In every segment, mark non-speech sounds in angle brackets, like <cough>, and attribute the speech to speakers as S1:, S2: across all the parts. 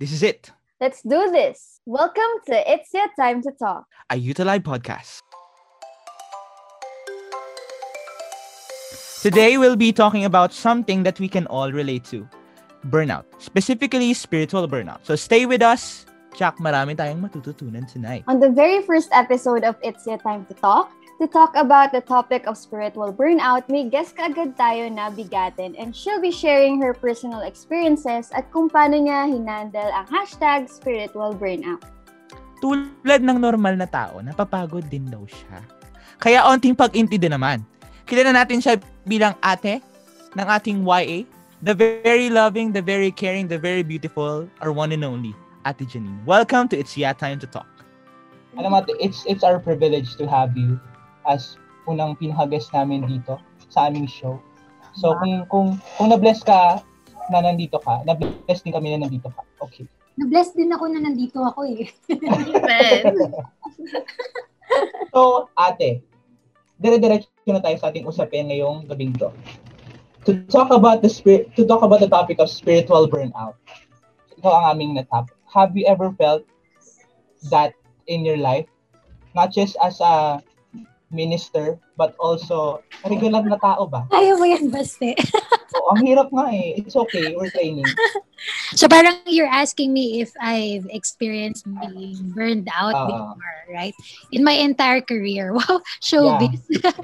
S1: This is it.
S2: Let's do this. Welcome to It's Your Time to Talk,
S1: a Utilive podcast. Today, we'll be talking about something that we can all relate to burnout, specifically spiritual burnout. So stay with us. Jack, marami tayong matututunan tonight.
S2: On the very first episode of It's Your Time to Talk, to talk about the topic of spiritual burnout, may guest kaagad tayo na bigatin and she'll be sharing her personal experiences at kung paano niya hinandle ang hashtag spiritual burnout.
S1: Tulad ng normal na tao, napapagod din daw siya. Kaya onting pag-intindi naman. Kilala natin siya bilang ate ng ating YA, the very loving, the very caring, the very beautiful, our one and only, Ate Janine. Welcome to It's Yeah Time to Talk.
S3: Alam mo, it's, it's our privilege to have you as unang pinaka-guest namin dito sa aming show. So kung kung kung na-bless ka na nandito ka, na-bless din kami na nandito ka. Okay.
S4: Na-bless din ako na nandito ako eh. <laughs>
S3: So, ate, dire-diretso na tayo sa ating usapin ngayong gabing to. To talk about the spirit, to talk about the topic of spiritual burnout. Ito ang aming natap. Have you ever felt that in your life? Not just as a minister, but also regular na tao ba?
S4: Ayaw mo yan, Baste. <laughs>
S3: oh, ang hirap nga eh. It's okay, we're training. <laughs>
S4: So parang you're asking me if I've experienced being burned out uh, before, right? In my entire career. <laughs> Wow, showbiz. Yeah.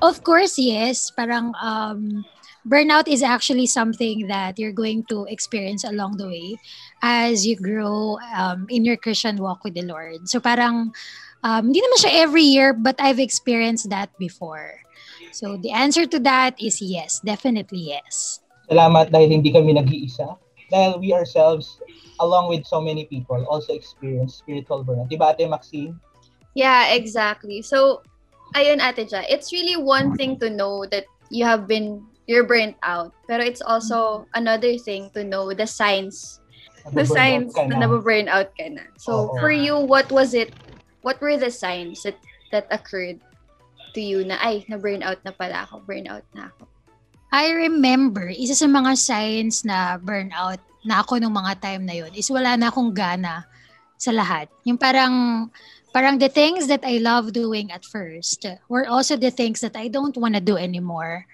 S4: of course, yes. Parang um, burnout is actually something that you're going to experience along the way as you grow um, in your Christian walk with the Lord. So parang Um, hindi naman siya every year, but I've experienced that before. So the answer to that is yes, definitely yes.
S3: Salamat dahil hindi kami nag-iisa. Dahil we ourselves, along with so many people, also experience spiritual burnout. Diba Ate Maxine?
S2: Yeah, exactly. So, ayun Ate Ja, it's really one thing to know that you have been, you're burnt out. Pero it's also another thing to know the signs the signs na nababurn out ka na. So, Oo. for you, what was it what were the signs that that occurred to you na ay na burnout na pala ako burnout na ako
S4: I remember isa sa mga signs na burnout na ako nung mga time na yun is wala na akong gana sa lahat. Yung parang parang the things that I love doing at first were also the things that I don't want to do anymore.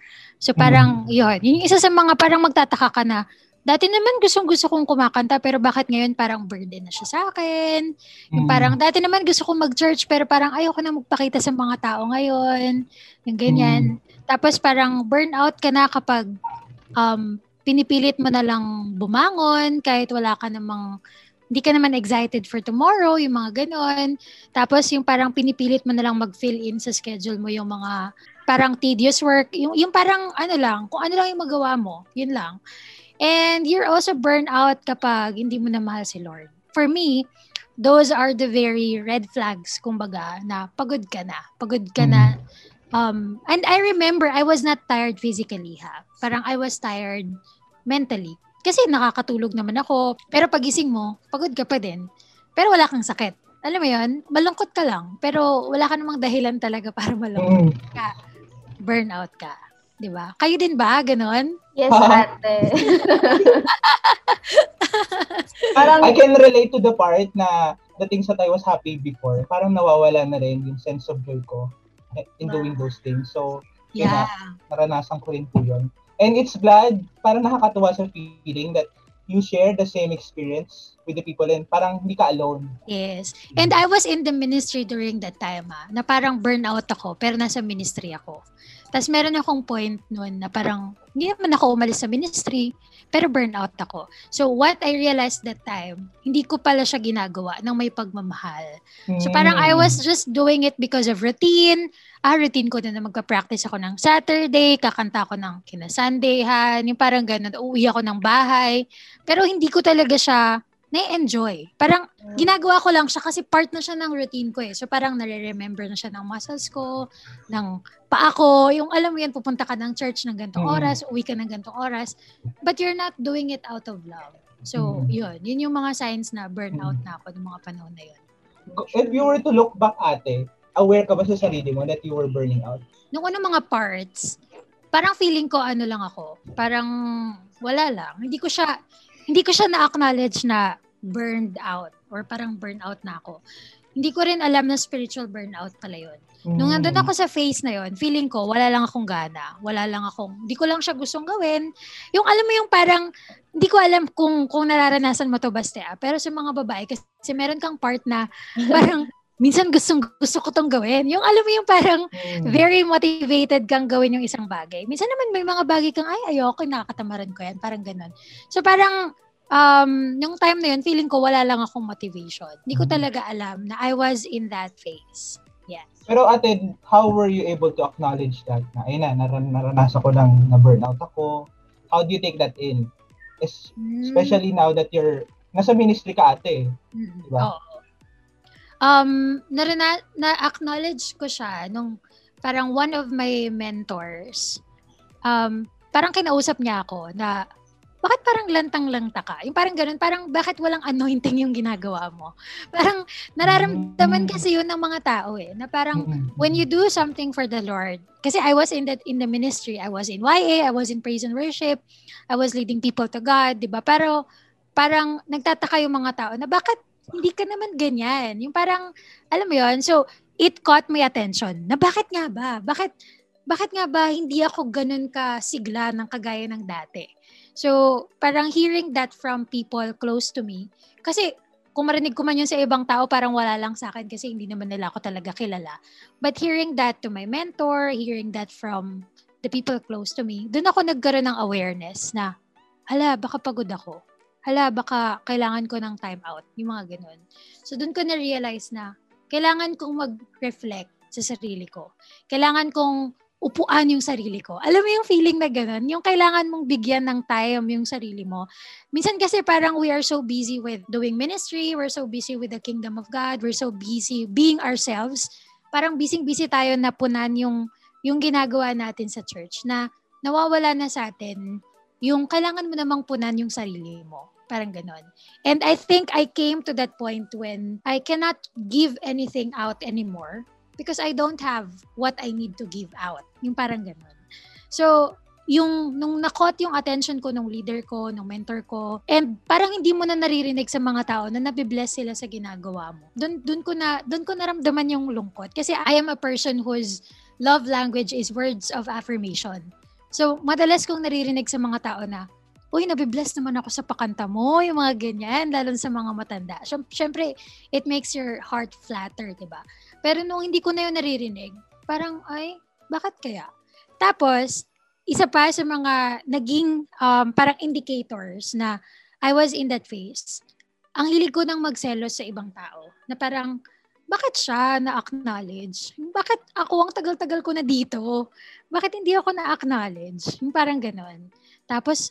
S4: So parang mm. yun yung isa sa mga parang magtataka ka na Dati naman gustong gusto kong kumakanta pero bakit ngayon parang burden na siya sa akin. Yung mm. parang dati naman gusto kong mag-church pero parang ayoko na magpakita sa mga tao ngayon. Yung ganyan. Mm. Tapos parang burnout ka na kapag um, pinipilit mo na lang bumangon kahit wala ka namang hindi ka naman excited for tomorrow, yung mga ganon. Tapos yung parang pinipilit mo na lang mag-fill in sa schedule mo yung mga parang tedious work, yung, yung parang ano lang, kung ano lang yung magawa mo, yun lang. And you're also burnt out kapag hindi mo na mahal si Lord. For me, those are the very red flags, kumbaga, na pagod ka na. Pagod ka na. Mm. Um, and I remember, I was not tired physically, ha? Parang I was tired mentally. Kasi nakakatulog naman ako. Pero pagising mo, pagod ka pa din. Pero wala kang sakit. Alam mo yon malungkot ka lang. Pero wala ka namang dahilan talaga para malungkot mm. ka. Burnout ka. 'Di ba? Kayo din ba ganon?
S2: Yes, ate. <laughs>
S3: Parang I can relate to the part na the things that I was happy before, parang nawawala na rin yung sense of joy ko in doing those things. So,
S4: yeah.
S3: Na, naranasan ko rin po yun. And it's glad, parang nakakatuwa sa feeling that you share the same experience with the people and parang hindi ka alone.
S4: Yes. And I was in the ministry during that time ah, na parang burnout ako pero nasa ministry ako. Tapos meron akong point noon na parang hindi naman ako umalis sa ministry, pero burnout ako. So what I realized that time, hindi ko pala siya ginagawa ng may pagmamahal. So parang I was hmm. just doing it because of routine. Ah, routine ko na na magpa-practice ako ng Saturday, kakanta ako ng kina Sunday, ha, yung parang ganun, uuwi ako ng bahay. Pero hindi ko talaga siya na-enjoy. Parang ginagawa ko lang siya kasi part na siya ng routine ko eh. So parang nare-remember na siya ng muscles ko, ng paa ko. Yung alam mo yan, pupunta ka ng church ng gantong mm. oras, uwi ka ng gantong oras. But you're not doing it out of love. So mm. yun, yun yung mga signs na burnout na ako ng mga panahon na yun.
S3: If you were to look back ate, aware ka ba sa sarili mo that you were burning out?
S4: Nung ano mga parts, parang feeling ko ano lang ako, parang wala lang. Hindi ko siya, hindi ko siya na-acknowledge na burned out or parang burnout na ako. Hindi ko rin alam na spiritual burnout pala yun. Nung
S3: Mm.
S4: nandun ako sa phase na yon, feeling ko wala lang akong gana. Wala lang akong, hindi ko lang siya gustong gawin. Yung alam mo yung parang, hindi ko alam kung kung nararanasan mo to basta. ah. Pero sa mga babae, kasi meron kang part na <laughs> parang, minsan gustong gusto ko tong gawin. Yung alam mo yung parang,
S3: Mm.
S4: very motivated kang gawin yung isang bagay. Minsan naman may mga bagay kang, ay, ayoko, nakakatamaran ko yan. Parang ganun. So parang, um, yung time na yun, feeling ko wala lang akong motivation. Hindi ko
S3: Mhm.
S4: talaga alam na I was in that phase.
S3: Pero ate, how were you able to acknowledge that? Na, ayun na, naran naranasan ko lang na burnout ako. How do you take that in? Es-
S4: Mm.
S3: Especially now that you're, nasa ministry ka ate.
S4: Mm,
S3: Diba?
S4: Oo. Um, narana, na-acknowledge ko siya nung parang one of my mentors, um, parang kinausap niya ako na bakit parang lantang-lanta ka? Yung parang ganun, parang bakit walang anointing yung ginagawa mo? Parang nararamdaman
S3: Mm.
S4: kasi yun ng mga tao eh, na parang
S3: Mm-mm.
S4: when you do something for the Lord, kasi I was in that in the ministry, I was in YA, I was in praise and worship, I was leading people to God, 'di ba? Pero parang nagtataka yung mga tao na bakit hindi ka naman ganyan? Yung parang alam mo 'yon. So it caught my attention. Na bakit nga ba? Bakit bakit nga ba hindi ako ganun ka sigla ng kagaya ng dati? So, parang hearing that from people close to me, kasi kung marinig ko man yun sa ibang tao, parang wala lang sa akin kasi hindi naman nila ako talaga kilala. But hearing that to my mentor, hearing that from the people close to me, doon ako nagkaroon ng awareness na, hala, baka pagod ako. Hala, baka kailangan ko ng time out. Yung mga ganun. So, doon ko na-realize na kailangan kong mag-reflect sa sarili ko. Kailangan kong upuan yung sarili ko. Alam mo yung feeling na ganun? Yung kailangan mong bigyan ng time yung sarili mo. Minsan kasi parang we are so busy with doing ministry, we're so busy with the kingdom of God, we're so busy being ourselves. Parang busy-busy tayo na punan yung, yung ginagawa natin sa church na nawawala na sa atin yung kailangan mo namang punan yung sarili mo. Parang ganon. And I think I came to that point when I cannot give anything out anymore because I don't have what I need to give out. Yung parang ganon. So, yung nung nakot yung attention ko nung leader ko, nung mentor ko, and parang hindi mo na naririnig sa mga tao na nabibless sila sa ginagawa mo. Doon doon ko na doon ko naramdaman yung lungkot kasi I am a person whose love language is words of affirmation. So, madalas kong naririnig sa mga tao na, uy, nabibless naman ako sa pakanta mo, yung mga ganyan, lalo sa mga matanda. Syempre, it makes your heart flatter, di ba? Pero nung hindi ko na yun naririnig, parang, ay, bakit kaya? Tapos, isa pa sa mga naging um, parang indicators na I was in that phase, ang hilig ko nang magselos sa ibang tao. Na parang, bakit siya na-acknowledge? Bakit ako ang tagal-tagal ko na dito? Bakit hindi ako na-acknowledge? Yung parang ganon. Tapos,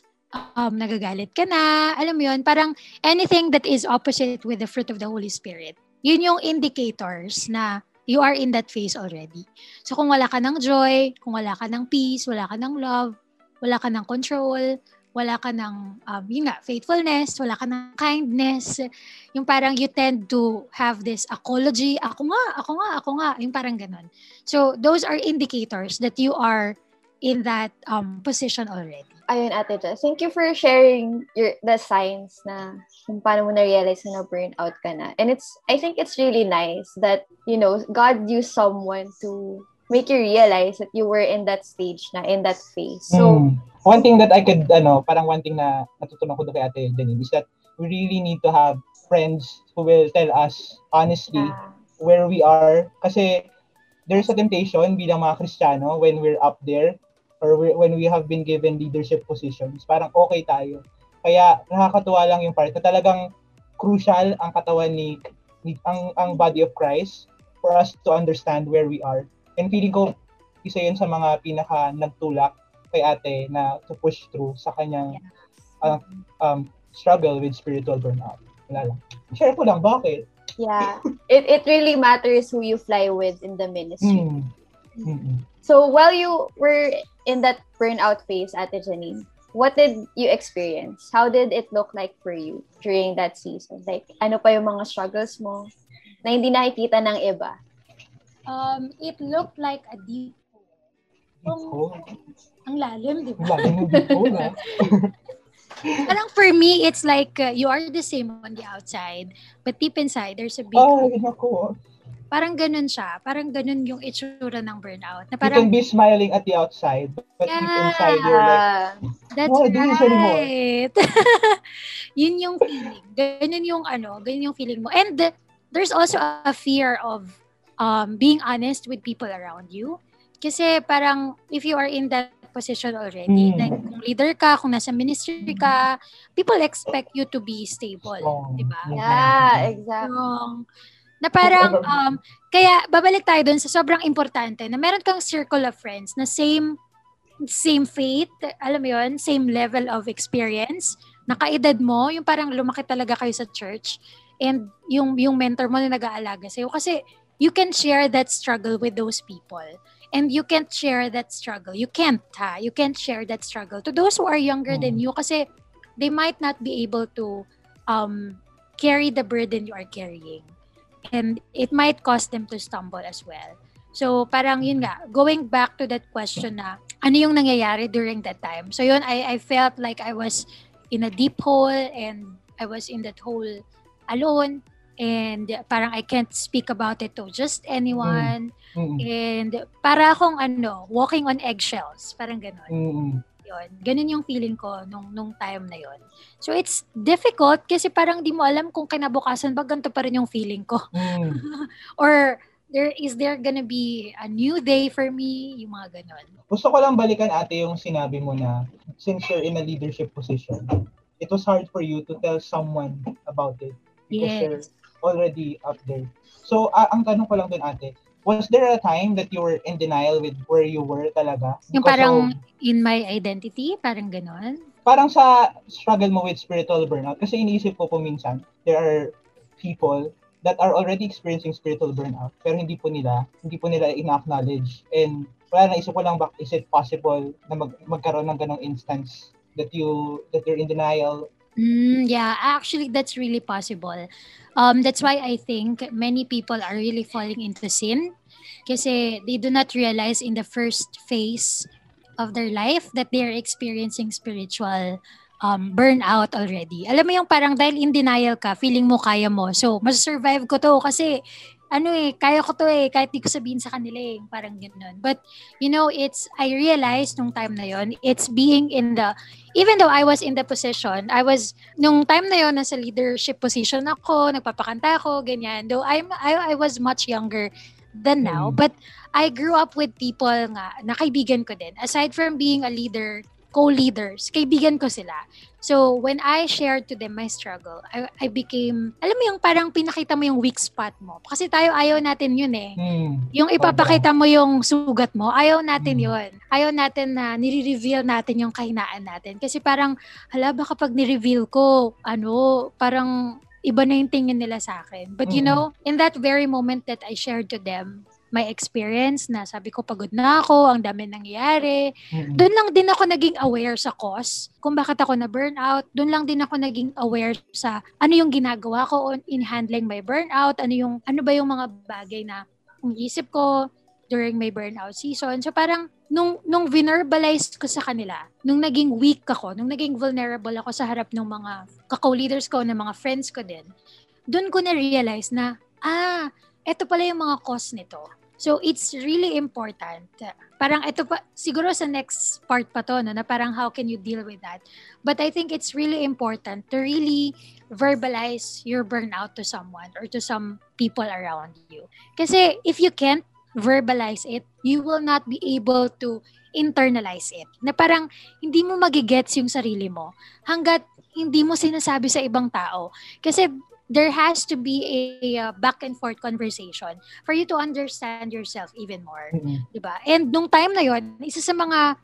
S4: um, nagagalit ka na. Alam mo yun, parang anything that is opposite with the fruit of the Holy Spirit. Yun yung indicators na you are in that phase already. So kung wala ka ng joy, kung wala ka ng peace, wala ka ng love, wala ka ng control, wala ka ng, um, yun nga, faithfulness, wala ka ng kindness, yung parang you tend to have this apology, ako nga, ako nga, ako nga, yung parang ganun. So those are indicators that you are in that um, position already.
S2: Ayun, Ate Jess. Thank you for sharing your the signs na kung paano mo na-realize na burnout ka na. And it's, I think it's really nice that, you know, God used someone to make you realize that you were in that stage na, in that phase. So,
S3: Mm. one thing that I could, ano, parang one thing na natutunan ko doon kay Ate Janine is that we really need to have friends who will tell us honestly
S2: ah,
S3: where we are. Kasi there's a temptation bilang mga Kristiyano when we're up there or we- when we have been given leadership positions, parang okay tayo. Kaya nakakatuwa lang yung part na talagang crucial ang katawan ni, ni ang, ang body of Christ for us to understand where we are. And feeling ko, isa yun sa mga pinaka nagtulak kay ate na to push through sa kanyang uh, um, struggle with spiritual burnout. Wala lang. Share ko lang, bakit?
S2: yeah. It, it really matters who you fly with in the ministry.
S3: Mm.
S2: So, while you were in that burnout phase, Ate Janine, what did you experience? How did it look like for you during that season? Like, ano pa yung mga struggles mo na hindi nakikita ng iba?
S4: Um, it looked like a deep
S3: Oh,
S4: ang lalim, di ba?
S3: lalim ng deep hole, ah. <laughs>
S4: Parang for me, it's like uh, you are the same on the outside, but deep inside, there's a big
S3: Ay, naku.
S4: Parang ganun siya. Parang ganun yung itsura ng burnout. Na
S3: You can
S4: parang,
S3: be smiling at the outside, but deep inside, you're like,
S4: that's
S3: "Oh, do this anymore."
S4: right. <laughs> Yun yung feeling. Ganun yung ano, ganun yung feeling mo. And the- there's also a fear of um, being honest with people around you. Kasi parang if you are in that position already,
S3: Mm.
S4: like kung leader ka, kung nasa ministry ka, people expect you to be stable.
S3: strong.
S4: Diba?
S2: yeah, exactly.
S4: Wrong. Na parang, um, kaya babalik tayo dun sa sobrang importante na meron kang circle of friends na same same faith, alam mo yun, same level of experience, nakaedad mo, yung parang lumaki talaga kayo sa church, and yung, yung mentor mo na nag-aalaga sa'yo. Kasi you can share that struggle with those people. And you can't share that struggle. You can't, ha? You can't share that struggle to those who are younger than you kasi they might not be able to um, carry the burden you are carrying. And it might cause them to stumble as well. So parang yun nga, going back to that question na ano yung nangyayari during that time. So yun, I, I felt like I was in a deep hole and I was in that hole alone and parang I can't speak about it to just anyone
S3: Mm-mm.
S4: and para akong ano, walking on eggshells, parang ganon
S3: Mm-mm.
S4: Yun. Ganun yung feeling ko nung, nung time na yun. So, it's difficult kasi parang di mo alam kung kinabukasan ba ganito pa rin yung feeling ko.
S3: Mm. <laughs>
S4: Or, there is there gonna be a new day for me? Yung mga ganun.
S3: Gusto ko lang balikan ate yung sinabi mo na since you're in a leadership position, it was hard for you to tell someone about it because you're
S4: Yes.
S3: already up there. So, ah, ang tanong ko lang dun ate, was there a time that you were in denial with where you were talaga?
S4: Yung parang
S3: of-
S4: in my identity, parang ganun.
S3: parang sa struggle mo with spiritual burnout, kasi iniisip ko po minsan, there are people that are already experiencing spiritual burnout, pero hindi po nila, hindi po nila ina-acknowledge. And wala naisip ko lang, bak, is it possible na mag, magkaroon ng ganong instance that you, that you're in denial?
S4: Mm, yeah, actually, that's really possible. Um, that's why I think many people are really falling into sin kasi they do not realize in the first phase of their life that they are experiencing spiritual um, burnout already. Alam mo yung parang dahil in denial ka, feeling mo kaya mo. So, mas-survive ko to kasi ano eh, kaya ko to eh, kahit di ko sabihin sa kanila eh, parang ganun. But, you know, it's, I realized nung time na yon it's being in the, even though I was in the position, I was, nung time na yon nasa leadership position ako, nagpapakanta ako, ganyan. Though I'm, I, I was much younger than now,
S3: Mm.
S4: but I grew up with people nga, na kaibigan ko din. Aside from being a leader, co-leaders, kaibigan ko sila. So, when I shared to them my struggle, I, I became, alam mo yung parang pinakita mo yung weak spot mo. Kasi tayo ayaw natin yun eh.
S3: Hmm.
S4: Yung ipapakita mo yung sugat mo, ayaw natin
S3: Mm.
S4: yun. Ayaw natin na nire-reveal natin yung kahinaan natin. Kasi parang, hala, baka pag nire-reveal ko, ano, parang iba na yung tingin nila sa akin. But you
S3: Mm.
S4: know, in that very moment that I shared to them, my experience na sabi ko pagod na ako, ang dami nangyayari.
S3: Mm-mm.
S4: Doon lang din ako naging aware sa cause kung bakit ako na burnout. Doon lang din ako naging aware sa ano yung ginagawa ko in handling my burnout, ano yung ano ba yung mga bagay na isip ko during my burnout season. So parang nung nung verbalize ko sa kanila, nung naging weak ako, nung naging vulnerable ako sa harap ng mga kako-leaders ko, ng mga friends ko din, doon ko na realize na ah, eto pala yung mga cause nito. So it's really important. Parang ito pa siguro sa next part pa to no na parang how can you deal with that. But I think it's really important to really verbalize your burnout to someone or to some people around you. Kasi if you can't verbalize it, you will not be able to internalize it. Na parang hindi mo magigets yung sarili mo hanggat hindi mo sinasabi sa ibang tao. Kasi there has to be a, uh, back and forth conversation for you to understand yourself even more.
S3: Mm-mm.
S4: 'di ba? And nung time na 'yon, isa sa mga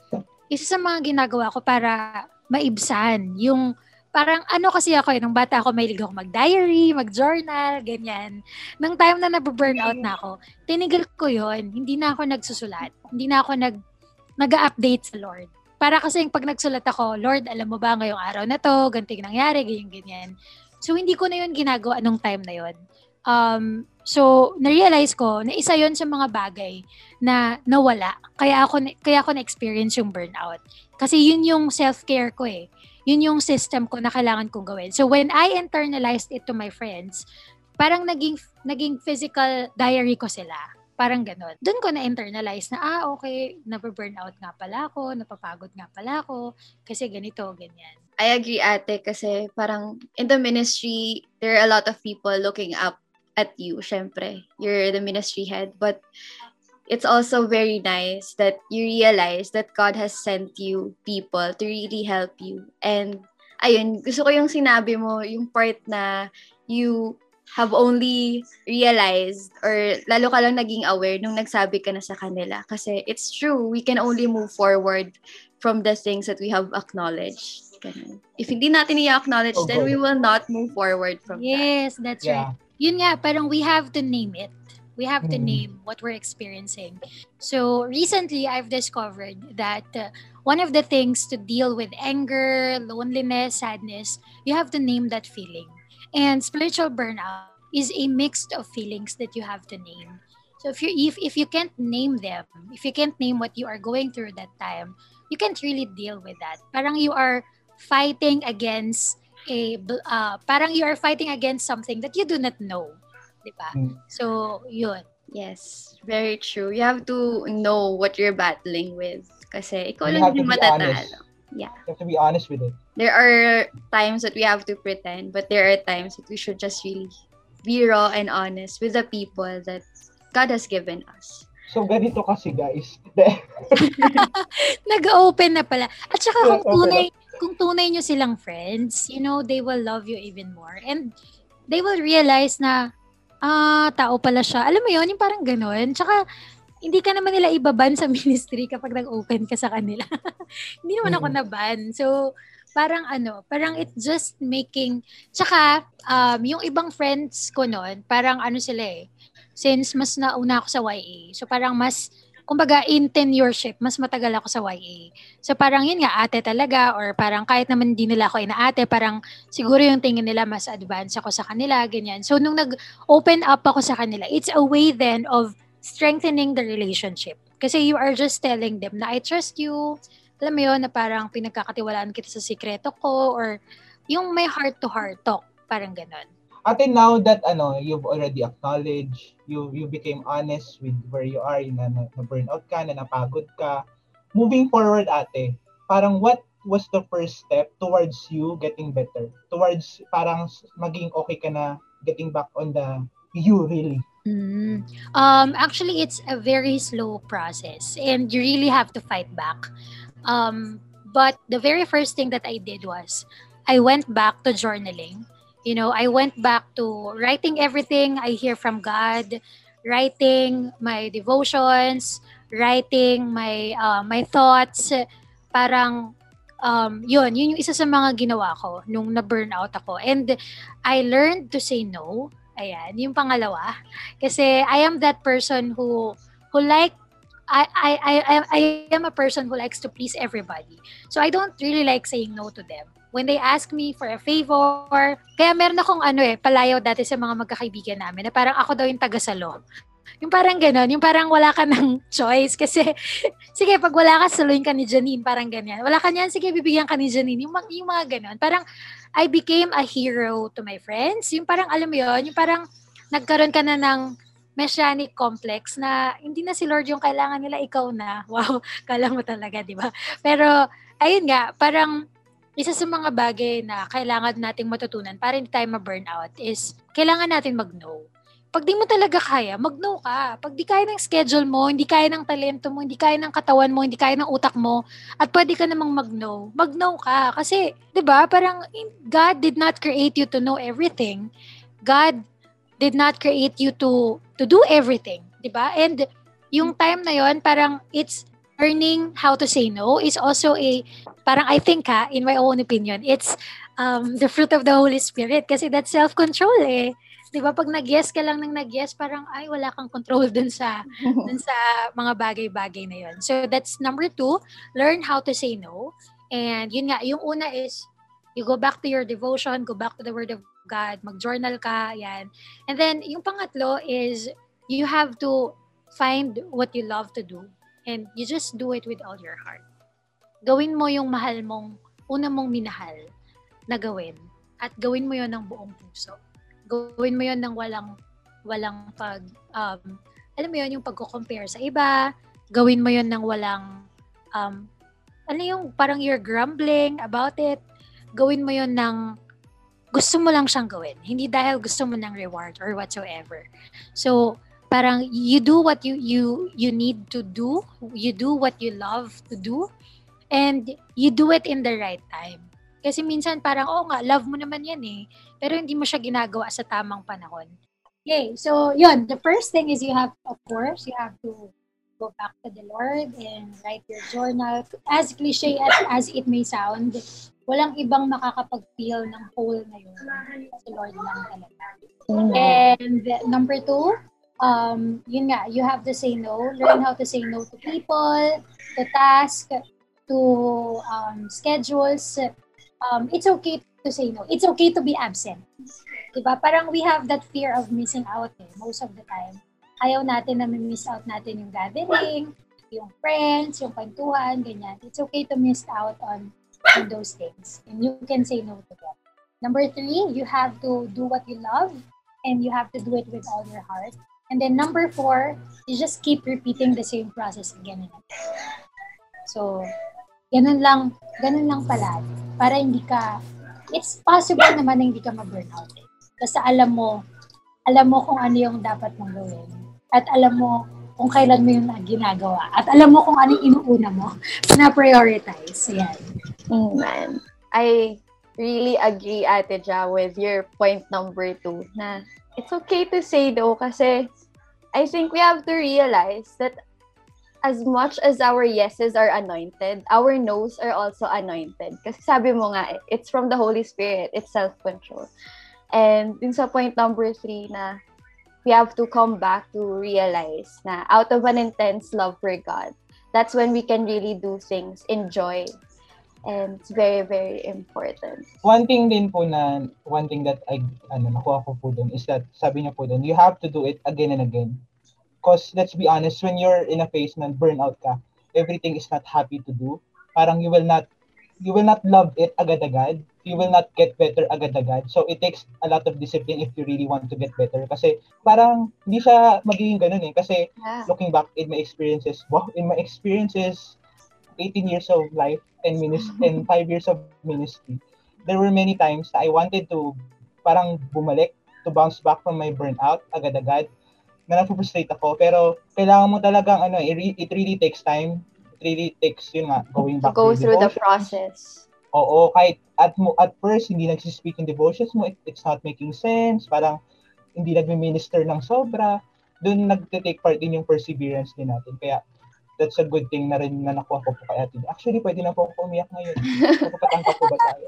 S4: isa sa mga ginagawa ko para maibsan yung parang ano kasi ako eh, nung bata ako mahilig ako mag-diary, mag-journal, ganyan. Nung time na nabu-burnout na ako, tinigil ko yon Hindi na ako nagsusulat. Hindi na ako nag nag-update sa Lord. Para kasi pag nagsulat ako, Lord, alam mo ba ngayong araw na to, ganito yung nangyari, ganyan, ganyan. So, hindi ko na yun ginagawa nung time na yun. Um, so, na-realize ko na isa yon sa mga bagay na nawala. Kaya ako, kaya ako na-experience yung burnout. Kasi yun yung self-care ko eh. yun yung system ko na kailangan kong gawin. So when I internalized it to my friends, parang naging naging physical diary ko sila. Parang ganun. Doon ko na-internalize na, ah, okay, nababurnout nga pala ako, napapagod nga pala ako, kasi ganito, ganyan.
S2: I agree, ate, kasi parang in the ministry, there are a lot of people looking up at you, syempre. You're the ministry head. But it's also very nice that you realize that God has sent you people to really help you. And ayun, gusto ko yung sinabi mo, yung part na you have only realized or lalo ka lang naging aware nung nagsabi ka na sa kanila. Kasi it's true, we can only move forward from the things that we have acknowledged. Ganun. If hindi natin i-acknowledge,
S3: Oh,
S2: then we will not move forward from that.
S4: Yes, that's
S3: Yeah.
S4: right. Yun nga, parang we have to name it. We have to
S3: Mhm.
S4: name what we're experiencing. So recently, I've discovered that uh, one of the things to deal with anger, loneliness, sadness, you have to name that feeling. And spiritual burnout is a mix of feelings that you have to name. So if you if, if you can't name them, if you can't name what you are going through that time, you can't really deal with that. Parang you are fighting against a bl- uh, parang you are fighting against something that you do not know. Diba?
S3: Mm.
S4: So, yun.
S2: Yes, very true. You have to know what you're battling with. Kasi ikaw
S3: You
S2: lang
S3: have to
S2: yung
S3: be honest.
S2: matatalo. Yeah.
S3: You have to be honest with it.
S2: There are times that we have to pretend, but there are times that we should just really be raw and honest with the people that God has given us.
S3: So, ganito kasi, guys. <laughs>
S4: Nag-open na pala. At saka kung tunay, kung tunay nyo silang friends, you know, they will love you even more. And they will realize na, ah, tao pala siya. Alam mo yun, yung parang ganun. Tsaka, hindi ka naman nila ibaban sa <laughs> ministry kapag nag-open ka sa kanila. <laughs> hindi naman ako
S3: Mm.
S4: naban. So, parang ano, parang it just making, tsaka, um, yung ibang friends ko noon, parang ano sila eh, since mas nauna ako sa YA, so parang mas, kumbaga in tenureship, mas matagal ako sa YA. So parang yun nga, ate talaga, or parang kahit naman hindi nila ako inaate, parang siguro yung tingin nila mas advance ako sa kanila, ganyan. So nung nag-open up ako sa kanila, it's a way then of strengthening the relationship. Kasi you are just telling them na I trust you, alam mo yun, na parang pinagkakatiwalaan kita sa sikreto ko, or yung may heart-to-heart talk, parang ganon.
S3: Ate, now that ano, you've already acknowledged, you you became honest with where you are, na, na, na burnout ka, na napagod ka. Moving forward, ate, parang what was the first step towards you getting better? Towards parang maging okay ka na getting back on the you really.
S4: Mm. Um, actually, it's a very slow process, and you really have to fight back. Um, but the very first thing that I did was I went back to journaling. You know, I went back to writing everything I hear from God, writing my devotions, writing my uh, my thoughts. Parang um, yun, yun yung isa sa mga ginawa ko nung na-burnout ako. And I learned to say no. Ayan, yung pangalawa. Kasi I am that person who who like I, I, I, I- am a person who likes to please everybody. So I don't really like saying no to them. When they ask me for a favor, kaya meron akong ano eh, palayaw dati sa mga magkakaibigan namin na parang ako daw yung taga-salo. Yung parang gano'n, yung parang wala ka ng <laughs> choice kasi, sige, pag wala ka, saluin ka ni Janine, parang ganyan. Wala ka niyan, sige, bibigyan ka ni Janine. Yung, yung mga gano'n. Parang, I became a hero to my friends. Yung parang, alam mo yun, yung parang nagkaroon ka na ng messianic complex na hindi na si Lord yung kailangan nila, ikaw na. <laughs> Wow, kala mo talaga, di ba? Pero, ayun nga, parang isa sa mga bagay na kailangan nating matutunan para hindi tayo ma-burnout is kailangan natin mag-no. Pag di mo talaga kaya, mag-no ka. Pag di kaya ng schedule mo, hindi kaya ng talento mo, hindi kaya ng katawan mo, hindi kaya ng utak mo, at pwede ka namang mag-no, mag-no ka. Kasi, di ba, parang God did not create you to know everything. God did not create you to to do everything, 'di ba? And yung time na 'yon, parang it's learning how to say no is also a parang I think ha, in my own opinion, it's um, the fruit of the Holy Spirit kasi that's self-control eh. 'Di ba? Pag nag-yes ka lang ng nag-yes, parang ay wala kang control dun sa <laughs> dun sa mga bagay-bagay na 'yon. So that's number two, learn how to say no. And yun nga, yung una is you go back to your devotion, go back to the word of God, mag-journal ka, yan. And then, yung pangatlo is, you have to find what you love to do. And you just do it with all your heart. Gawin mo yung mahal mong una mong minahal na gawin at gawin mo yon ng buong puso. Gawin mo yon ng walang walang pag um, alam mo yon yung pagko-compare sa iba, gawin mo yon ng walang um, ano yung parang you're grumbling about it, gawin mo yon ng gusto mo lang siyang gawin. Hindi dahil gusto mo ng reward or whatsoever. So, parang you do what you you you need to do, you do what you love to do, and you do it in the right time. Kasi minsan parang, oh nga, love mo naman yan eh. Pero hindi mo siya ginagawa sa tamang panahon. Okay, so yun, the first thing is you have, of course, you have to go back to the Lord and write your journal. As cliche as, as it may sound, walang ibang makakapag-feel ng whole na yun. Si Lord lang talaga. And number two, um, yun nga, you have to say no. Learn how to say no to people, to tasks, to um, schedules. Um, it's okay to say no. It's okay to be absent. Diba? Parang we have that fear of missing out eh, most of the time ayaw natin na miss out natin yung gathering, yung friends, yung kwentuhan, ganyan. It's okay to miss out on, on those things. And you can say no to them. Number three, you have to do what you love and you have to do it with all your heart. And then number four, you just keep repeating the same process again and again. So, ganun lang, ganun lang pala. Para hindi ka, it's possible naman na hindi ka ma-burnout. Basta alam mo, alam mo kung ano yung dapat mong gawin at alam mo kung kailan mo yung ginagawa. At alam mo kung ano yung inuuna mo <laughs> na prioritize. Yan.
S2: Amen. I really agree, Ate Ja, with your point number two na it's okay to say no kasi I think we have to realize that as much as our yeses are anointed, our no's are also anointed. Kasi sabi mo nga, it's from the Holy Spirit, it's self-control. And dun sa point number three na we have to come back to realize na out of an intense love for God, that's when we can really do things in joy. And it's very, very important.
S3: One thing din po na, one thing that I, ano, nakuha ko po dun is that, sabi niya po dun, you have to do it again and again. Because let's be honest, when you're in a phase na burnout ka, everything is not happy to do. Parang you will not, you will not love it agad-agad you will not get better agad-agad. So it takes a lot of discipline if you really want to get better. Kasi parang hindi siya magiging ganun eh. Kasi yeah. looking back in my experiences, wow, in my experiences, 18 years of life and ministry <laughs> and 5 years of ministry, there were many times that I wanted to parang bumalik, to bounce back from my burnout agad-agad na na-frustrate ako. Pero kailangan mo talagang ano, it, it really takes time. It really takes, yun nga, going back
S2: to go through devotions. the process
S3: Oo, kahit at mo at first hindi nagsispeak in devotions mo, it, it's not making sense, parang hindi nagme-minister ng sobra, doon nagte-take part din yung perseverance din natin. Kaya that's a good thing na rin na nakuha ko po kay Ate. Actually, pwede na po ako umiyak ngayon. <laughs> Napapatangka po ba tayo?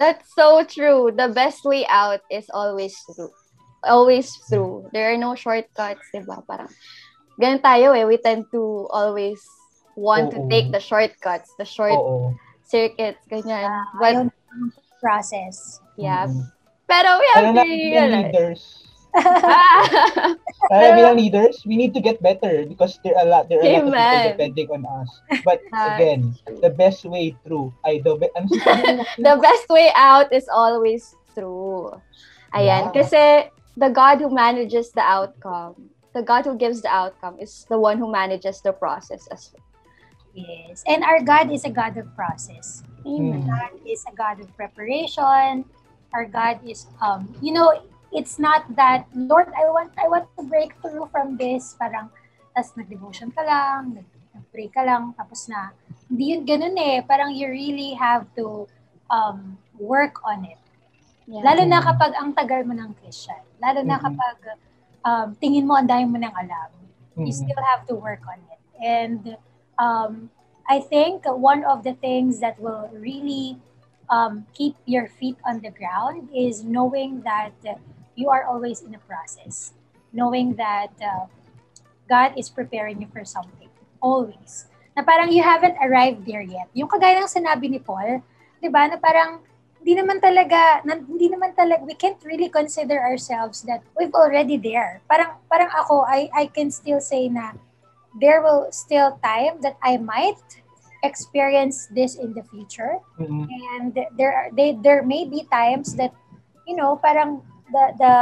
S2: that's so true. The best way out is always through. Always through. There are no shortcuts, di ba? Parang, ganun tayo eh. We tend to always want Oo. to take the shortcuts, the short Oo circuits, ganyan. Uh,
S4: But, process.
S2: Yeah. Mm-hmm. Pero we have to
S3: leaders. <laughs> Kaya bilang leaders, we need to get better because there are a lot, there are a lot of people depending on us. But <laughs> again, the best way through, ay, the, be- ano <laughs>
S2: the best way out is always through. Ayan, yeah. kasi the God who manages the outcome, the God who gives the outcome is the one who manages the process as well.
S4: Yes. And our God is a God of process.
S2: Amen.
S4: God is a God of preparation. Our God is um you know, it's not that Lord, I want I want to break through from this parang tas nag-devotion ka lang, nag-pray ka lang tapos na hindi yun ganun eh. Parang you really have to um work on it. Yeah. Lalo na kapag ang tagal mo ng Christian. Lalo na mm-hmm. kapag um, tingin mo ang dami mo ng alam. Mm-hmm. You still have to work on it. And um, I think one of the things that will really um, keep your feet on the ground is knowing that you are always in a process, knowing that uh, God is preparing you for something, always. Na parang you haven't arrived there yet. Yung kagaya ng sinabi ni Paul, di ba, na parang hindi naman talaga, hindi naman talaga, we can't really consider ourselves that we've already there. Parang, parang ako, I, I can still say na there will still time that I might experience this in the future.
S3: Mm-mm.
S4: And there are they there may be times that you know, parang the the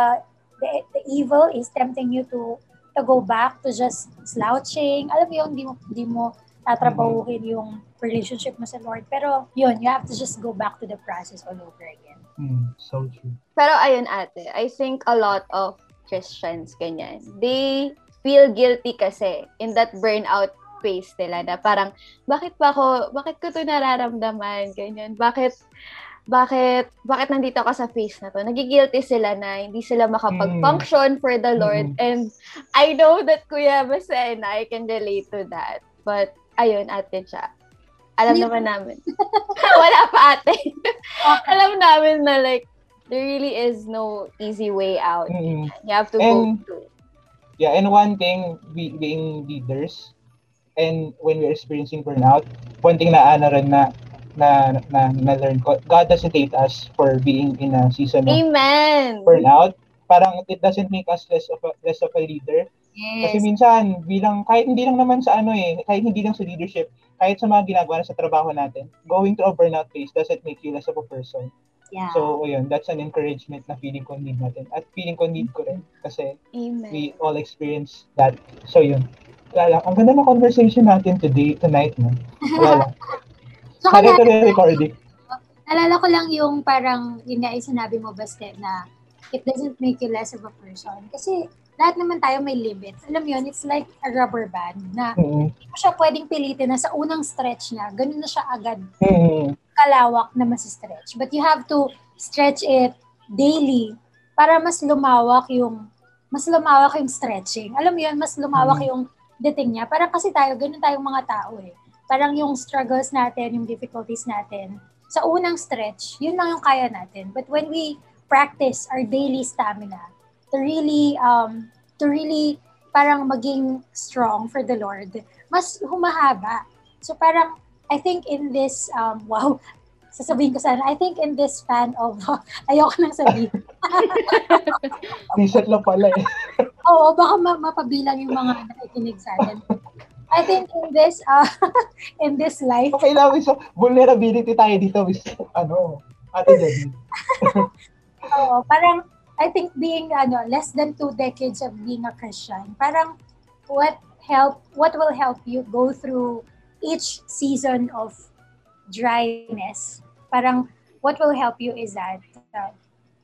S4: the, the evil is tempting you to to go back to just slouching. Alam mo yun, di mo, di mo tatrabahuhin yung relationship mo sa Lord. Pero yun, you have to just go back to the process all over again.
S3: Mm, so true.
S2: Pero ayun ate, I think a lot of Christians ganyan. They feel guilty kasi in that burnout phase nila na parang bakit pa ako, bakit ko to nararamdaman ganyan? Bakit bakit bakit nandito ako sa phase na to? Nagigilty sila na hindi sila makapag-function for the Lord.
S3: Mm.
S2: And I know that Kuya Basa and I can relate to that. But ayun, ate siya. Alam naman namin. <laughs> Wala pa ate. Alam namin na like, there really is no easy way out.
S3: Mm-mm.
S2: You have to
S3: And-
S2: go through.
S3: Yeah, and one thing, be, being leaders, and when we're experiencing burnout, one thing na ano rin na na na, na learn ko, God doesn't hate us for being in a season of
S2: Amen!
S3: burnout. Parang it doesn't make us less of a, less of a leader. Kasi
S4: Yes.
S3: minsan, bilang, kahit hindi lang naman sa ano eh, kahit hindi lang sa leadership, kahit sa mga ginagawa na sa trabaho natin, going through a burnout phase doesn't make you less of a person.
S4: Yeah.
S3: So, yun, that's an encouragement na feeling ko need natin. At feeling ko need ko rin. Kasi
S2: Amen.
S3: we all experience that. So, yun. Wala lang. Ang ganda ng conversation natin today, tonight, no? Wala lang. <laughs>
S4: so, naalala,
S3: ito recording.
S4: naalala ko lang yung parang, yun nga yung sinabi mo, Baste, na it doesn't make you less of a person. Kasi lahat naman tayo may limits. Alam mo yun, it's like a rubber band na
S3: Mm-mm.
S4: hindi mo siya pwedeng pilitin na sa unang stretch niya, ganun na siya agad
S3: Mm-mm.
S4: kalawak na mas-stretch. But you have to stretch it daily para mas lumawak yung mas lumawak yung stretching. Alam mo yun, mas lumawak
S3: Mm.
S4: yung dating niya. Parang kasi tayo, ganun tayong mga tao eh. Parang yung struggles natin, yung difficulties natin, sa unang stretch, yun lang yung kaya natin. But when we practice our daily stamina to really, um, to really parang maging strong for the Lord, mas humahaba. So parang, I think in this, um, <laughs> wow, sasabihin ko sana, I think in this span of, <laughs> ayoko nang sabihin. <laughs>
S3: Reset lang pala eh.
S4: Oo, baka ma- mapabilang yung mga nakikinig sa atin. I think in this, uh, in this life,
S3: Okay lang, so, vulnerability tayo dito with, ano, ate Jenny.
S4: oo, parang, I think being, ano, less than two decades of being a Christian, parang, what help, what will help you go through each season of dryness, parang, what will help you is that uh,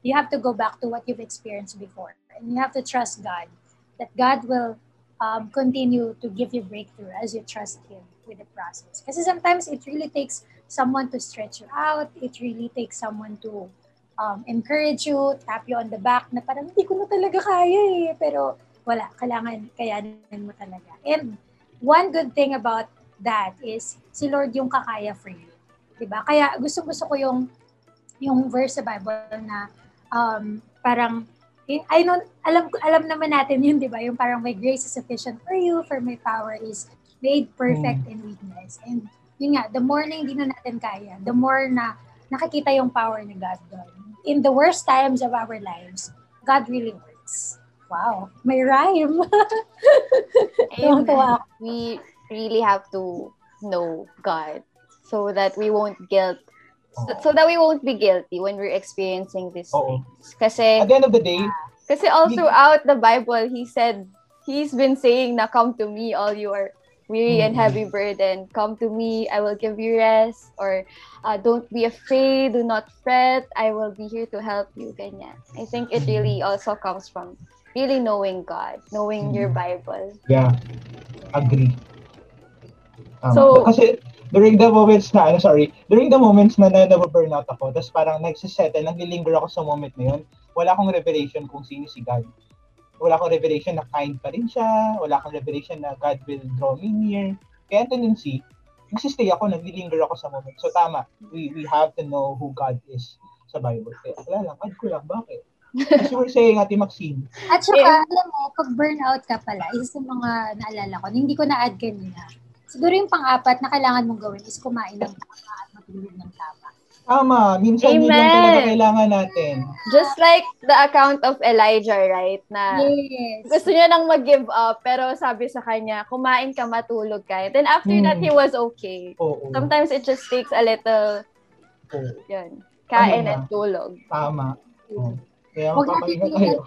S4: you have to go back to what you've experienced before. And you have to trust God, that God will um, continue to give you breakthrough as you trust Him with the process. Because sometimes it really takes someone to stretch you out. It really takes someone to um, encourage you, tap you on the back na parang hindi ko na talaga kaya eh. Pero wala, kailangan kayanin mo talaga. And one good thing about that is si Lord yung kakaya for you. 'Di ba? Kaya gusto-gusto ko yung yung verse sa Bible na um, parang I know, alam alam naman natin yun, 'di ba? Yung parang my grace is sufficient for you, for my power is made perfect in weakness. And yun nga, the more na hindi na natin kaya, the more na nakikita yung power ni God doon. In the worst times of our lives, God really works. Wow, may rhyme. <laughs>
S2: We really have to know God so that we won't guilt so, so that we won't be guilty when we're experiencing these things. Kasi
S3: At the end of the day,
S2: kasi all throughout the Bible, he said he's been saying na come to me all you are weary and heavy burden. Come to me, I will give you rest. Or uh, don't be afraid, do not fret. I will be here to help you. Ganyan. I think it really also comes from really knowing God, knowing your. Bible.
S3: yeah, agree. Tama.
S2: So-
S3: kasi during the moments na, ano, sorry, during the moments na na burnout ako, tapos parang nagsisettle, naglilinger ako sa moment na yun, wala akong revelation kung sino si God. Wala akong revelation na kind pa rin siya, wala akong revelation na God will draw me near. Kaya tendency, nagsistay ako, naglilinger ako sa moment. So tama, we we have to know who God is sa Bible. Kaya wala lang, add ko lang, bakit? As you were saying, Ate Maxine,
S4: At saka, alam mo, pag burnout ka pala, isa sa mga naalala ko, na hindi ko na-add kanina. Siguro yung pang-apat na kailangan mong gawin is kumain ng tama at matulog ng tama.
S3: Tama. Minsan yun lang
S2: Amen.
S3: talaga kailangan natin.
S2: Just like the account of Elijah, right? Na
S4: Yes.
S2: gusto niya nang mag-give up, pero sabi sa kanya, kumain ka, matulog ka. Then after that,
S3: Mm.
S2: he was okay.
S3: Oo.
S2: Sometimes it just takes a little,
S3: Oo.
S2: yun, kain
S3: Ano
S2: and tulog.
S3: Tama. Oo. Kaya
S4: Huwag natin.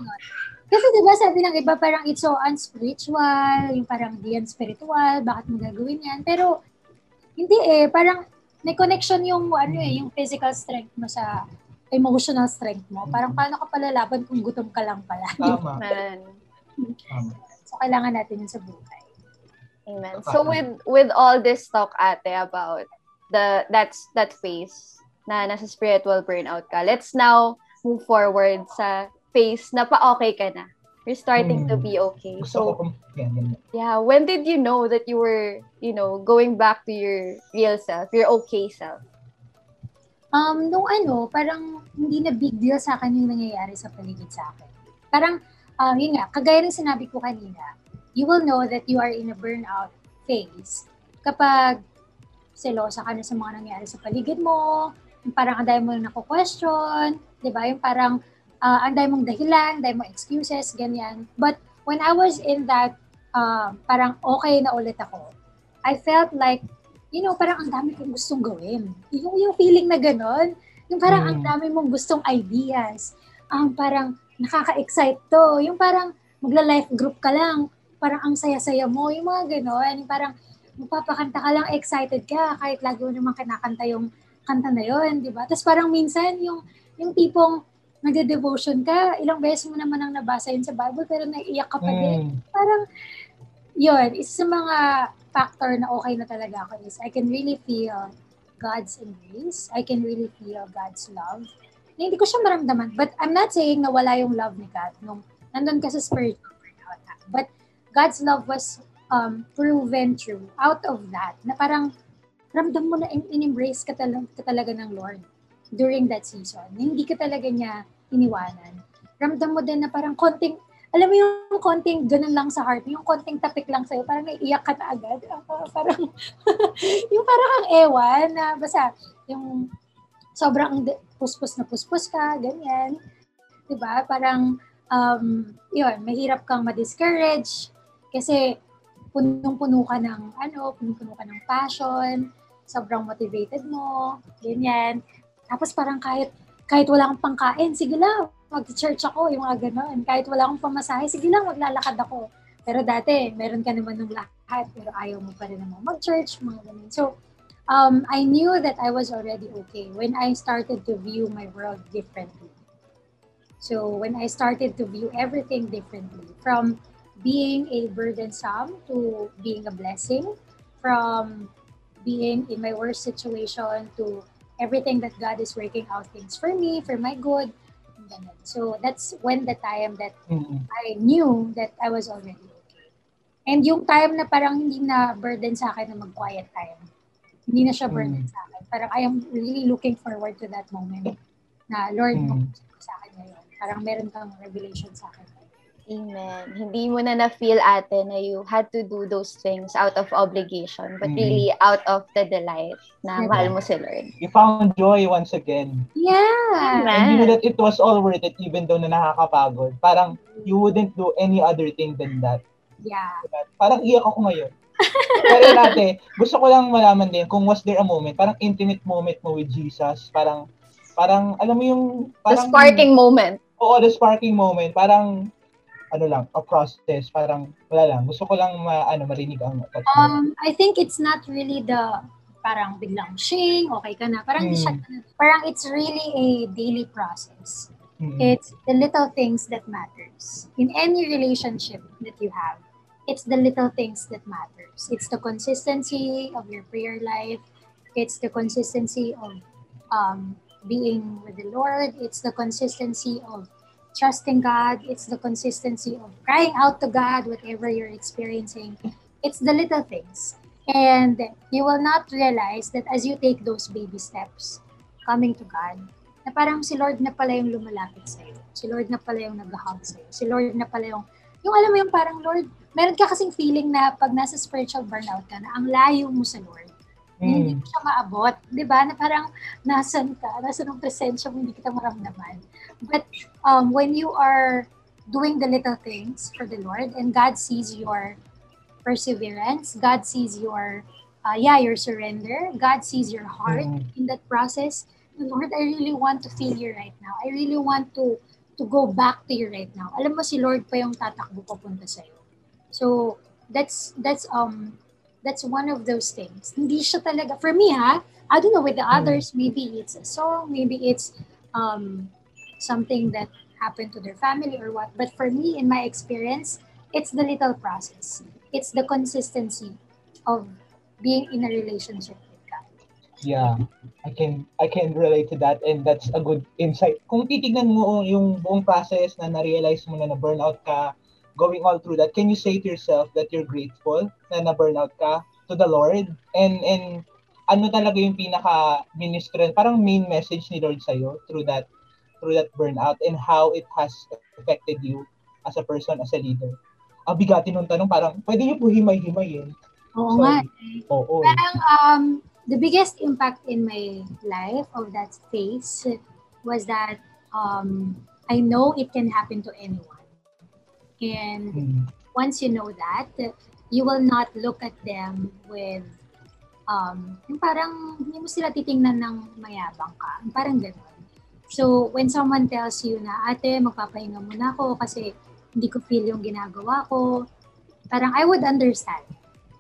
S4: Kasi di ba sabi ng iba parang it's so unspiritual, yung parang di yan spiritual, bakit mo gagawin yan? Pero hindi eh, parang may connection yung ano eh, yung physical strength mo sa emotional strength mo. Parang paano ka palalaban kung gutom ka lang pala.
S3: Tama. <laughs>
S2: Man.
S3: Tama.
S4: so kailangan natin yun sa buhay.
S2: Amen. So with with all this talk ate about the that's that phase na nasa spiritual burnout ka. Let's now move forward sa phase na pa-okay ka na. You're starting to be okay.
S3: Gusto
S2: So, yeah, when did you know that you were, you know, going back to your real self, your okay self?
S4: Um, nung ano, parang hindi na big deal sa akin yung nangyayari sa paligid sa akin. Parang, um, yun nga, kagaya ng sinabi ko kanina, you will know that you are in a burnout phase kapag selosa ka na sa mga nangyayari sa paligid mo, yung parang ang dami mo na question, di ba? Yung parang uh, ang mong dahilan, dami mong excuses, ganyan. But when I was in that, uh, parang okay na ulit ako, I felt like you know, parang ang dami kong gustong gawin. Yung, yung feeling na gano'n, yung parang
S3: Mm.
S4: ang dami mong gustong ideas. Ang parang nakaka-excite to. Yung parang magla-life group ka lang, parang ang saya-saya mo, yung mga gano'n. Yung parang magpapakanta ka lang, excited ka, kahit lagi mo naman kinakanta yung kanta na yun, di ba? Tapos parang minsan yung, yung tipong nagde-devotion ka, ilang beses mo naman ang nabasa yun sa Bible, pero naiiyak ka pa din
S3: Mm.
S4: parang, yun, isa sa mga factor na okay na talaga ako is I can really feel God's embrace. I can really feel God's love. Na hindi ko siya maramdaman. But I'm not saying na wala yung love ni God nung nandun ka sa spiritual burnout. But God's love was um, proven true out of that. Na parang ramdam mo na in- in-embrace ka, tal- ka talaga ng Lord during that season. Hindi ka talaga niya iniwanan. Ramdam mo din na parang konting alam mo yung konting ganun lang sa heart, yung konting tapik lang sa'yo, parang naiiyak ka na agad. <laughs> Ah, parang, <laughs> yung parang ang ewan na basta, yung sobrang puspos na puspos ka, ganyan. 'Di ba Parang, um, yun, mahirap kang ma-discourage kasi punong-puno ka ng, ano, punong-puno ka ng passion, sobrang motivated mo, ganyan. Tapos parang kahit kahit wala kang pangkain, sige lang, mag-church ako, yung mga ganon. Kahit wala akong pamasahe, sige lang, maglalakad ako. Pero dati, meron ka naman ng lahat, pero ayaw mo pa rin naman mag-church, mga ganun. So, um, I knew that I was already okay when I started to view my world differently. So, when I started to view everything differently, from being a burdensome to being a blessing, from being in my worst situation to everything that God is working out things for me, for my good. ganun. So that's when the time that
S3: Mm.
S4: I knew that I was already okay. And yung time na parang hindi na burden sa akin na mag-quiet time. Hindi na siya burden
S3: Mm.
S4: sa akin. Parang I am really looking forward to that moment na Lord,
S3: Mm.
S4: mm. sa akin ngayon. Parang meron kang revelation sa akin.
S2: Amen. Hindi mo na na-feel ate na you had to do those things out of obligation, but
S3: Mhm.
S2: really out of the delight na
S4: Yeah.
S2: mahal mo si Lord.
S3: You found joy once again.
S4: Yeah!
S3: And you knew
S2: Amen.
S3: that it was all worth it even though na nakakapagod. Parang you wouldn't do any other thing than that.
S4: Yeah.
S3: Parang iyak ako ngayon. Pero natin, gusto ko lang malaman din kung was there a moment, parang intimate moment mo with Jesus, parang, parang, alam mo yung,
S2: The
S3: parang,
S2: sparking moment.
S3: Oo, the sparking moment, parang, ano lang, a process, parang, wala lang, gusto ko lang, ma, ano, marinig ang thoughts.
S4: Um, I think it's not really the parang biglang shing, okay ka na. Parang hindi siya,
S3: Mm.
S4: parang it's really a daily process.
S3: Mm-mm.
S4: It's the little things that matters. In any relationship that you have, it's the little things that matters. It's the consistency of your prayer life. It's the consistency of um, being with the Lord. It's the consistency of trusting God. It's the consistency of crying out to God, whatever you're experiencing. It's the little things. And you will not realize that as you take those baby steps, coming to God, na parang si Lord na pala yung lumalapit sa'yo. Si Lord na pala yung nag-hug sa'yo. Si Lord na pala yung, yung alam mo yung parang Lord, meron ka kasing feeling na pag nasa spiritual burnout ka na ang layo mo sa Lord. Na hindi mo siya maabot. Di ba? Na parang nasan ka, nasan ang presensya mo, hindi kita maramdaman. But um, when you are doing the little things for the Lord and God sees your perseverance, God sees your, uh, yeah, your surrender, God sees your heart
S3: Mm.
S4: in that process, Lord, I really want to feel you right now. I really want to to go back to you right now. Alam mo si Lord pa yung tatakbo papunta sa iyo. So that's that's um that's one of those things. Hindi siya talaga for me ha. I don't know with the others maybe it's a song, maybe it's um something that happened to their family or what. But for me in my experience, it's the little process. It's the consistency of being in a relationship with God.
S3: Yeah, I can I can relate to that and that's a good insight. Kung titignan mo yung buong process na na-realize mo na na-burnout ka, going all through that, can you say to yourself that you're grateful na na-burnout ka to the Lord? And and ano talaga yung pinaka ministry, parang main message ni Lord sa'yo through that through that burnout and how it has affected you as a person, as a leader? Ang bigatin ng tanong, parang pwede niyo po himay-himayin.
S4: Oo
S3: So,
S4: nga.
S3: Oo.
S4: Parang um, the biggest impact in my life of that phase was that um, I know it can happen to anyone. And
S3: Hmm.
S4: once you know that, you will not look at them with um, yung parang hindi mo sila titingnan ng mayabang ka. Parang gano'n. So, when someone tells you na, ate, magpapahinga muna ako kasi hindi ko feel yung ginagawa ko, parang I would understand.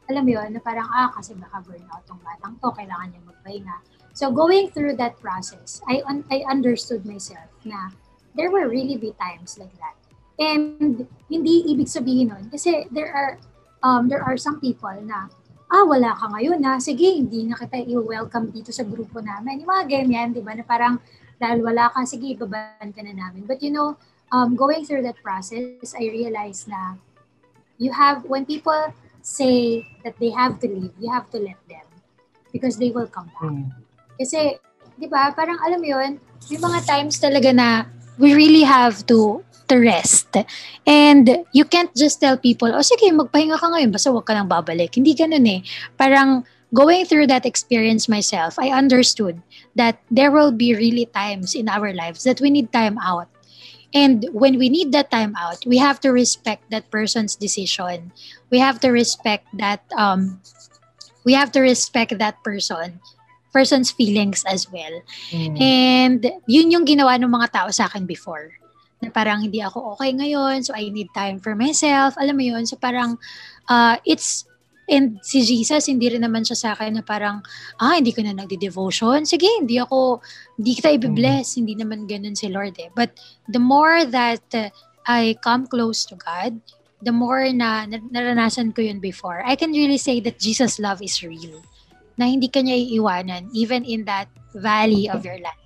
S4: Alam mo yun, na parang, ah, kasi baka burnout tong batang to, kailangan niya magpahinga. So, going through that process, I, un- I understood myself na there will really be times like that. And hindi ibig sabihin nun, kasi there are um, there are some people na, ah, wala ka ngayon na, sige, hindi na kita i-welcome dito sa grupo namin. Yung mga ganyan, di ba, na parang, dahil wala ka, sige, ibaban ka na namin. But you know, um, going through that process, I realized na you have, when people say that they have to leave, you have to let them because they will come back.
S3: Hmm.
S4: Kasi, di ba, parang alam mo yun, may mga times talaga na we really have to to rest. And you can't just tell people, oh sige, magpahinga ka ngayon, basta huwag ka nang babalik. Hindi ganun eh. Parang going through that experience myself, I understood that there will be really times in our lives that we need time out. And when we need that time out, we have to respect that person's decision. We have to respect that um we have to respect that person person's feelings as well.
S3: Hmm.
S4: And yun yung ginawa ng mga tao sa akin before. Na parang hindi ako okay ngayon, so I need time for myself. Alam mo yun? So parang uh, it's and si Jesus, hindi rin naman siya sa akin na parang, ah, hindi ka na nagdi-devotion. Sige, hindi ako, hindi kita i-bless. Hindi naman ganun si Lord eh. But the more that uh, I come close to God, the more na, na naranasan ko yun before, I can really say that Jesus' love is real. Na hindi ka niya iiwanan, even in that valley of your life.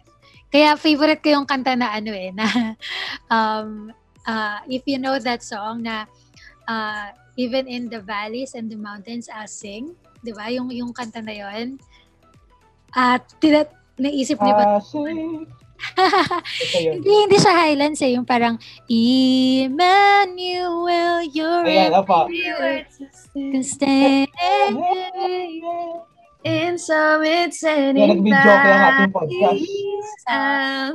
S4: Kaya favorite ko yung kanta na ano eh, na <laughs> um, uh, if you know that song na uh, even in the valleys and the mountains I'll sing, di ba? Yung, yung kanta na yun. At tina- naisip niyo ba? Hindi, hindi siya Highlands eh. Yung parang, Emmanuel, you're
S3: Ayan, opo.
S4: can stand.
S2: In
S3: Yan,
S2: in
S3: nag-video ko yung ating podcast. Ah,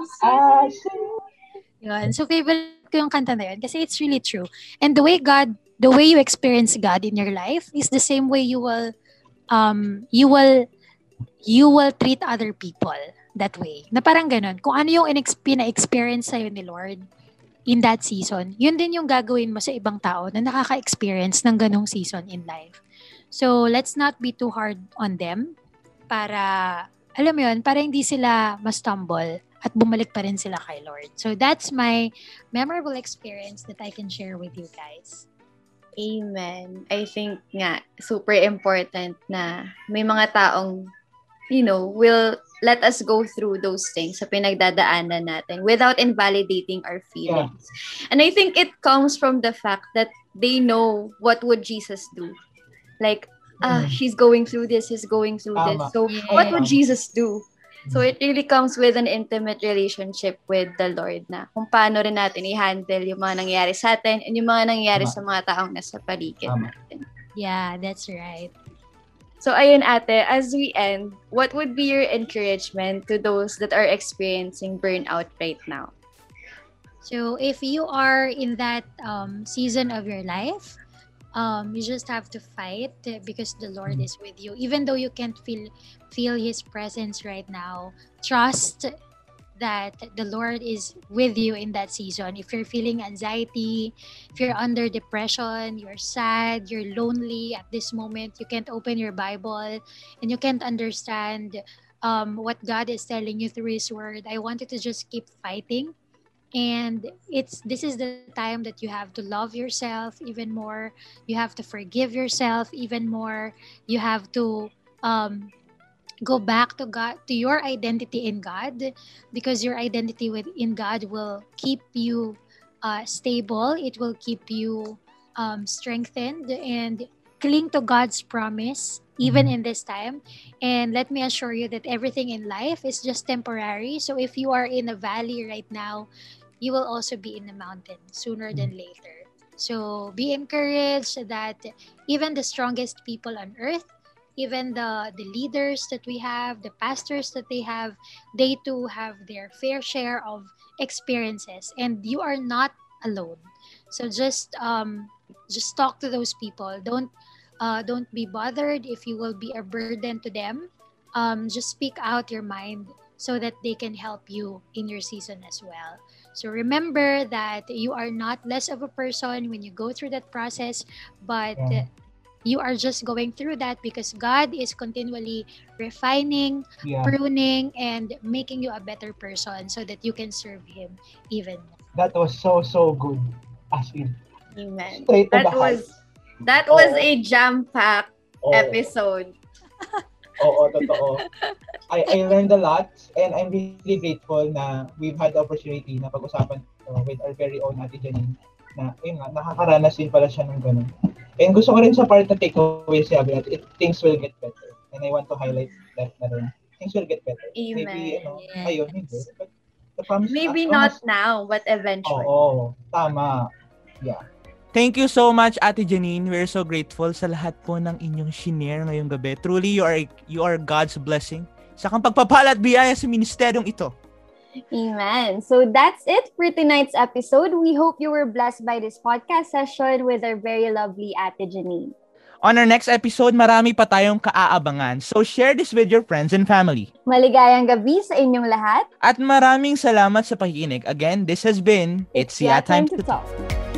S4: Yun. So, favorite ko yung kanta na yun kasi it's really true. And the way God, the way you experience God in your life is the same way you will, um, you will, you will treat other people that way. Na parang ganun. Kung ano yung pina-experience sa'yo ni Lord in that season, yun din yung gagawin mo sa ibang tao na nakaka-experience ng ganong season in life. So, let's not be too hard on them para, alam mo yun, para hindi sila ma-stumble at bumalik pa rin sila kay Lord. So, that's my memorable experience that I can share with you guys.
S2: Amen. I think nga, super important na may mga taong, you know, will let us go through those things sa pinagdadaanan natin without invalidating our feelings. And I think it comes from the fact that they know what would Jesus do. Like, ah,
S3: Mm.
S2: she's going through this, he's going through this. So,
S4: Yeah.
S2: what would Jesus do? So, it really comes with an intimate relationship with the Lord na kung paano rin natin i-handle yung mga nangyayari sa atin and yung mga nangyayari
S3: Tama.
S2: sa mga taong nasa paligid
S3: Tama.
S2: natin.
S4: Yeah, that's right.
S2: So, ayun ate, as we end, what would be your encouragement to those that are experiencing burnout right now?
S4: So if you are in that um, season of your life, um, you just have to fight uh, because the Lord is with you. Even though you can't feel feel His presence right now, trust that the Lord is with you in that season. If you're feeling anxiety, if you're under depression, you're sad, you're lonely at this moment, you can't open your Bible and you can't understand um, what God is telling you through His Word, I want you to just keep fighting and it's this is the time that you have to love yourself even more. You have to forgive yourself even more. You have to um, go back to god to your identity in god because your identity within god will keep you uh, stable. It will keep you um, strengthened and cling to god's promise even
S3: Mhm.
S4: in this time. And let me assure you that everything in life is just temporary. So if you are in a valley right now you will also be in the mountain sooner than later. So be encouraged that even the strongest people on earth, even the, the leaders that we have, the pastors that they have, they too have their fair share of experiences and you are not alone. So just um just talk to those people. Don't uh, don't be bothered if you will be a burden to them. Um, just speak out your mind so that they can help you in your season as well. So remember that you are not less of a person when you go through that process, but
S3: Yeah.
S4: you are just going through that because God is continually refining,
S3: Yeah.
S4: pruning, and making you a better person so that you can serve Him even more.
S3: That was so, so good. As in,
S2: Amen. That
S3: the heart.
S2: was that was
S3: Oo.
S2: a jam-packed
S3: Oo.
S2: episode.
S3: Oo, totoo. I, I learned a lot and I'm really grateful na we've had the opportunity na pag-usapan ito with our very own Ate Janine na, yun nga, nakakaranas din pala siya ng ganun. And gusto ko rin sa part na takeaway siya, natin, it, things will get better. And I want to highlight that na rin. Things will get better.
S2: Amen.
S3: Maybe, you know,
S2: Yes.
S3: ngayon, hindi. But the promise,
S2: Maybe not
S3: as-
S2: now, but eventually.
S3: Oo, tama. Yeah.
S1: Thank you so much, Ate Janine. We're so grateful sa lahat po ng inyong shinare ngayong gabi. Truly, you are, you are God's blessing. Sa kang pagpapala at biyaya sa ministeryong ito.
S2: Amen. So that's it for tonight's episode. We hope you were blessed by this podcast session with our very lovely Ate Janine.
S1: On our next episode, marami pa tayong kaaabangan. So share this with your friends and family.
S2: Maligayang gabi sa inyong lahat.
S1: At maraming salamat sa pakikinig. Again, this has been It's Ya Time to Talk.
S2: Talk.